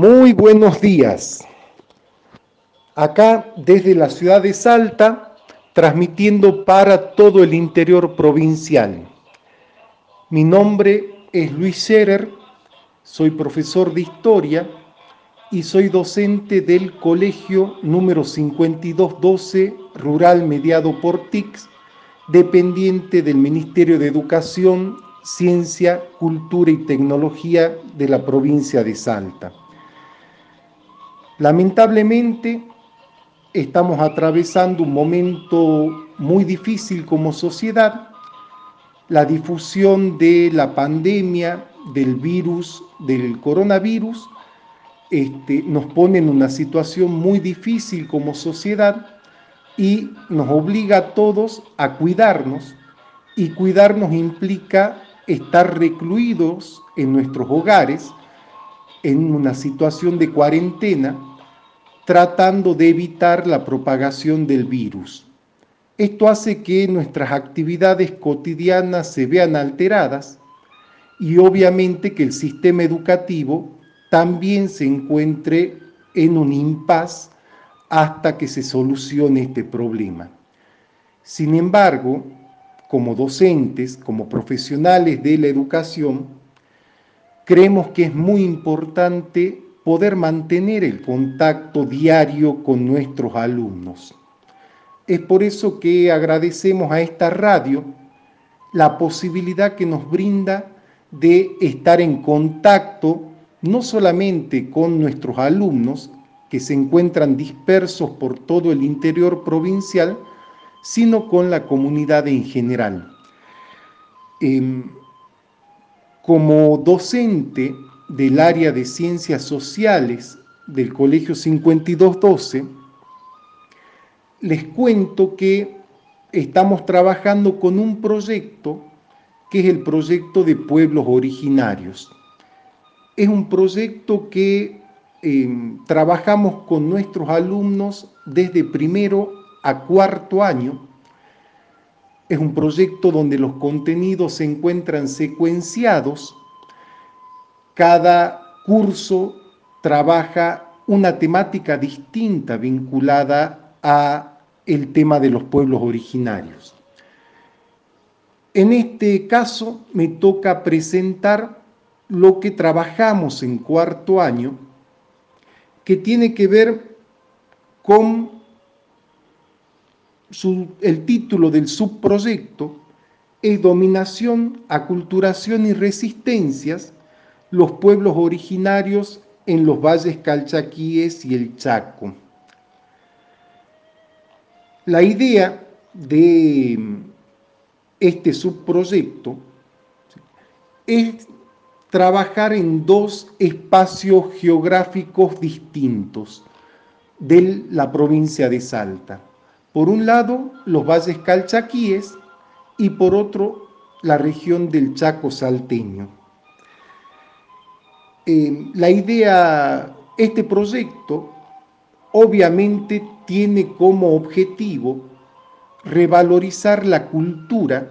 Muy buenos días. Acá desde la ciudad de Salta, transmitiendo para todo el interior provincial. Mi nombre es Luis Scherer, soy profesor de historia y soy docente del colegio número 5212 Rural Mediado por TICS, dependiente del Ministerio de Educación, Ciencia, Cultura y Tecnología de la provincia de Salta. Lamentablemente, estamos atravesando un momento muy difícil como sociedad. La difusión de la pandemia, del virus, del coronavirus, este, nos pone en una situación muy difícil como sociedad y nos obliga a todos a cuidarnos y cuidarnos implica estar recluidos en nuestros hogares en una situación de cuarentena tratando de evitar la propagación del virus. Esto hace que nuestras actividades cotidianas se vean alteradas y obviamente que el sistema educativo también se encuentre en un impas hasta que se solucione este problema. Sin embargo, como docentes, como profesionales de la educación, creemos que es muy importante poder mantener el contacto diario con nuestros alumnos. Es por eso que agradecemos a esta radio la posibilidad que nos brinda de estar en contacto no solamente con nuestros alumnos, que se encuentran dispersos por todo el interior provincial, sino con la comunidad en general. Em, como docente, del área de ciencias sociales del Colegio 5212, les cuento que estamos trabajando con un proyecto que es el proyecto de pueblos originarios. Es un proyecto que em, trabajamos con nuestros alumnos desde primero a cuarto año. Es un proyecto donde los contenidos se encuentran secuenciados cada curso trabaja una temática distinta vinculada a el tema de los pueblos originarios. En este caso me toca presentar lo que trabajamos en cuarto año, que tiene que ver con el título del subproyecto, es Dominación, Aculturación y Resistencias los pueblos originarios en los valles calchaquíes y el Chaco. La idea de este subproyecto es trabajar en dos espacios geográficos distintos de la provincia de Salta. Por un lado, los valles calchaquíes y por otro, la región del Chaco salteño. Eh, la idea, este proyecto obviamente tiene como objetivo revalorizar la cultura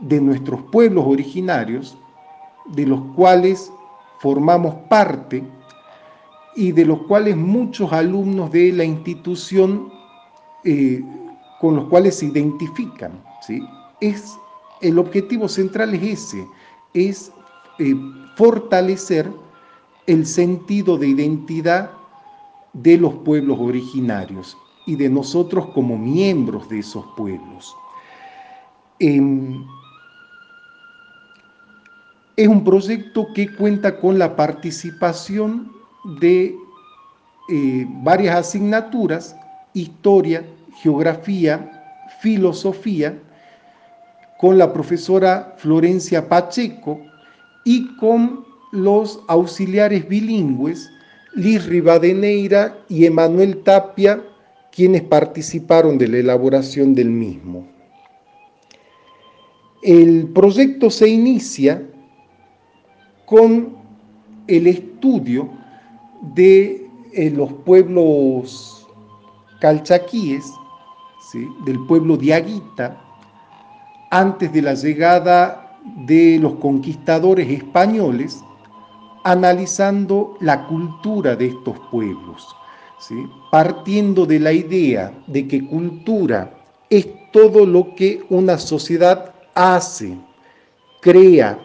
de nuestros pueblos originarios, de los cuales formamos parte y de los cuales muchos alumnos de la institución eh, con los cuales se identifican. ¿sí? Es, el objetivo central es ese, es eh, fortalecer el sentido de identidad de los pueblos originarios y de nosotros como miembros de esos pueblos. Em, es un proyecto que cuenta con la participación de eh, varias asignaturas, historia, geografía, filosofía, con la profesora Florencia Pacheco y con los auxiliares bilingües Liz Rivadeneira y Emanuel Tapia, quienes participaron de la elaboración del mismo. El proyecto se inicia con el estudio de eh, los pueblos calchaquíes, del pueblo de Aguita, antes de la llegada de los conquistadores españoles analizando la cultura de estos pueblos, partiendo de la idea de que cultura es todo lo que una sociedad hace, crea,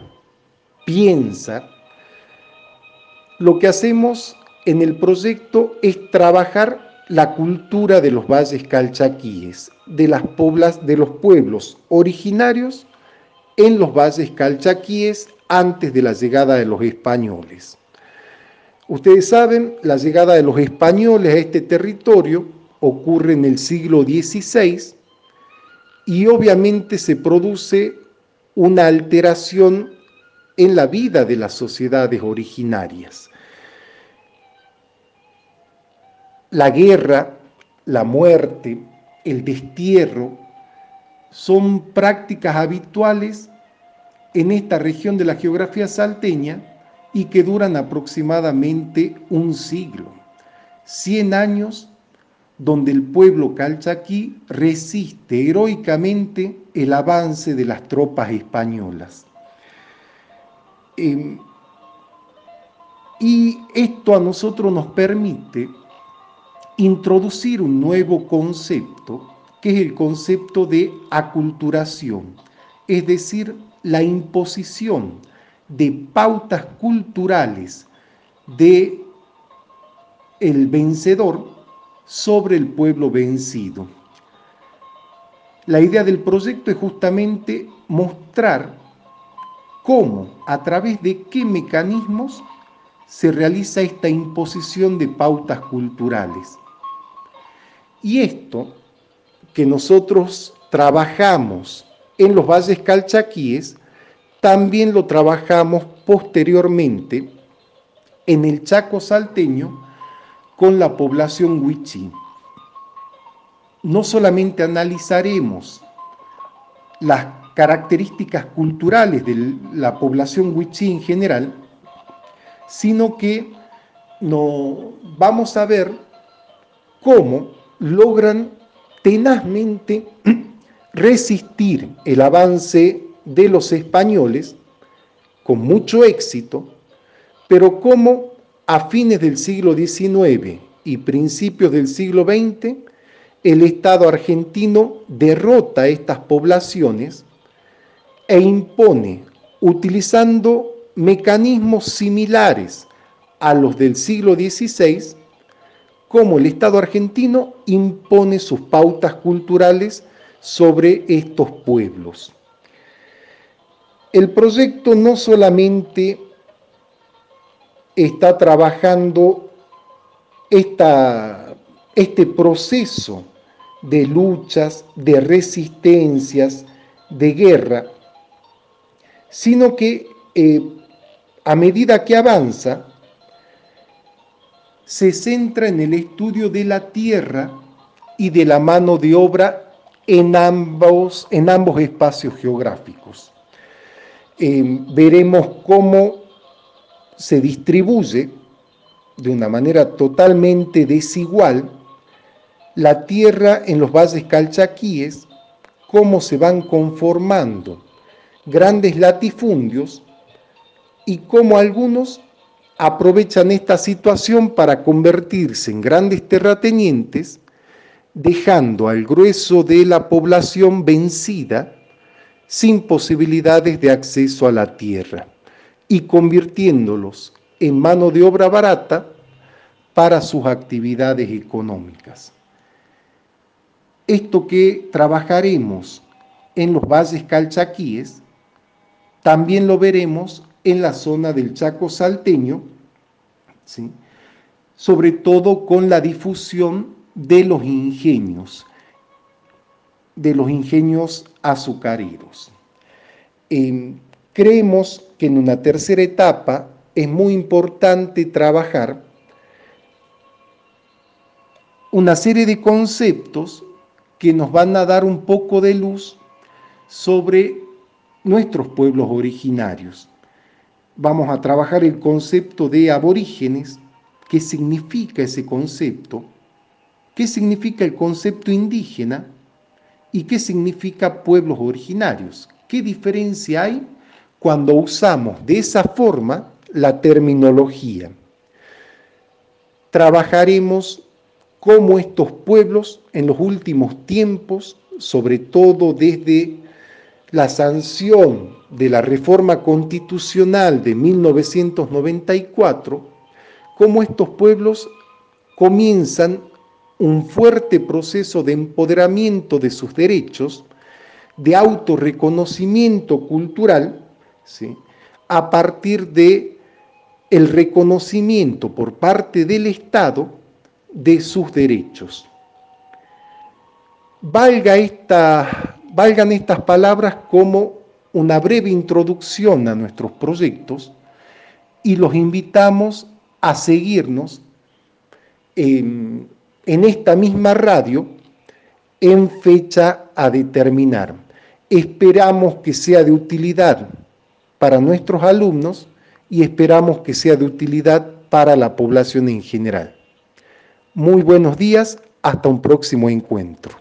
piensa, lo que hacemos en el proyecto es trabajar la cultura de los valles calchaquíes, de, las poblas, de los pueblos originarios en los valles calchaquíes antes de la llegada de los españoles. Ustedes saben, la llegada de los españoles a este territorio ocurre en el siglo XVI y obviamente se produce una alteración en la vida de las sociedades originarias. La guerra, la muerte, el destierro son prácticas habituales en esta región de la geografía salteña y que duran aproximadamente un siglo, 100 años donde el pueblo calchaquí resiste heroicamente el avance de las tropas españolas. Em, y esto a nosotros nos permite introducir un nuevo concepto, que es el concepto de aculturación, es decir, la imposición de pautas culturales de el vencedor sobre el pueblo vencido. La idea del proyecto es justamente mostrar cómo, a través de qué mecanismos se realiza esta imposición de pautas culturales. Y esto que nosotros trabajamos en los valles calchaquíes, también lo trabajamos posteriormente en el Chaco salteño con la población huichí. No solamente analizaremos las características culturales de la población huichí en general, sino que no, vamos a ver cómo logran tenazmente resistir el avance de los españoles con mucho éxito, pero como a fines del siglo XIX y principios del siglo XX, el Estado argentino derrota a estas poblaciones e impone, utilizando mecanismos similares a los del siglo XVI, como el Estado argentino impone sus pautas culturales sobre estos pueblos. El proyecto no solamente está trabajando este proceso de luchas, de resistencias, de guerra, sino que eh, a medida que avanza, se centra en el estudio de la tierra y de la mano de obra en ambos, en ambos espacios geográficos. Eh, veremos cómo se distribuye de una manera totalmente desigual la tierra en los valles calchaquíes, cómo se van conformando grandes latifundios y cómo algunos aprovechan esta situación para convertirse en grandes terratenientes dejando al grueso de la población vencida sin posibilidades de acceso a la tierra y convirtiéndolos en mano de obra barata para sus actividades económicas. Esto que trabajaremos en los valles calchaquíes, también lo veremos en la zona del Chaco salteño, sobre todo con la difusión de los ingenios, de los ingenios azucareros. Em, creemos que en una tercera etapa es muy importante trabajar una serie de conceptos que nos van a dar un poco de luz sobre nuestros pueblos originarios. Vamos a trabajar el concepto de aborígenes, qué significa ese concepto, qué significa el concepto indígena y qué significa pueblos originarios. ¿Qué diferencia hay cuando usamos de esa forma la terminología. Trabajaremos cómo estos pueblos en los últimos tiempos, sobre todo desde la sanción de la reforma constitucional de 1994, cómo estos pueblos comienzan un fuerte proceso de empoderamiento de sus derechos, de autorreconocimiento cultural, ¿sí? a partir de el reconocimiento por parte del Estado de sus derechos. Valga esta, valgan estas palabras como una breve introducción a nuestros proyectos y los invitamos a seguirnos en esta misma radio en fecha a determinar. Esperamos que sea de utilidad para nuestros alumnos y esperamos que sea de utilidad para la población en general. Muy buenos días, hasta un próximo encuentro.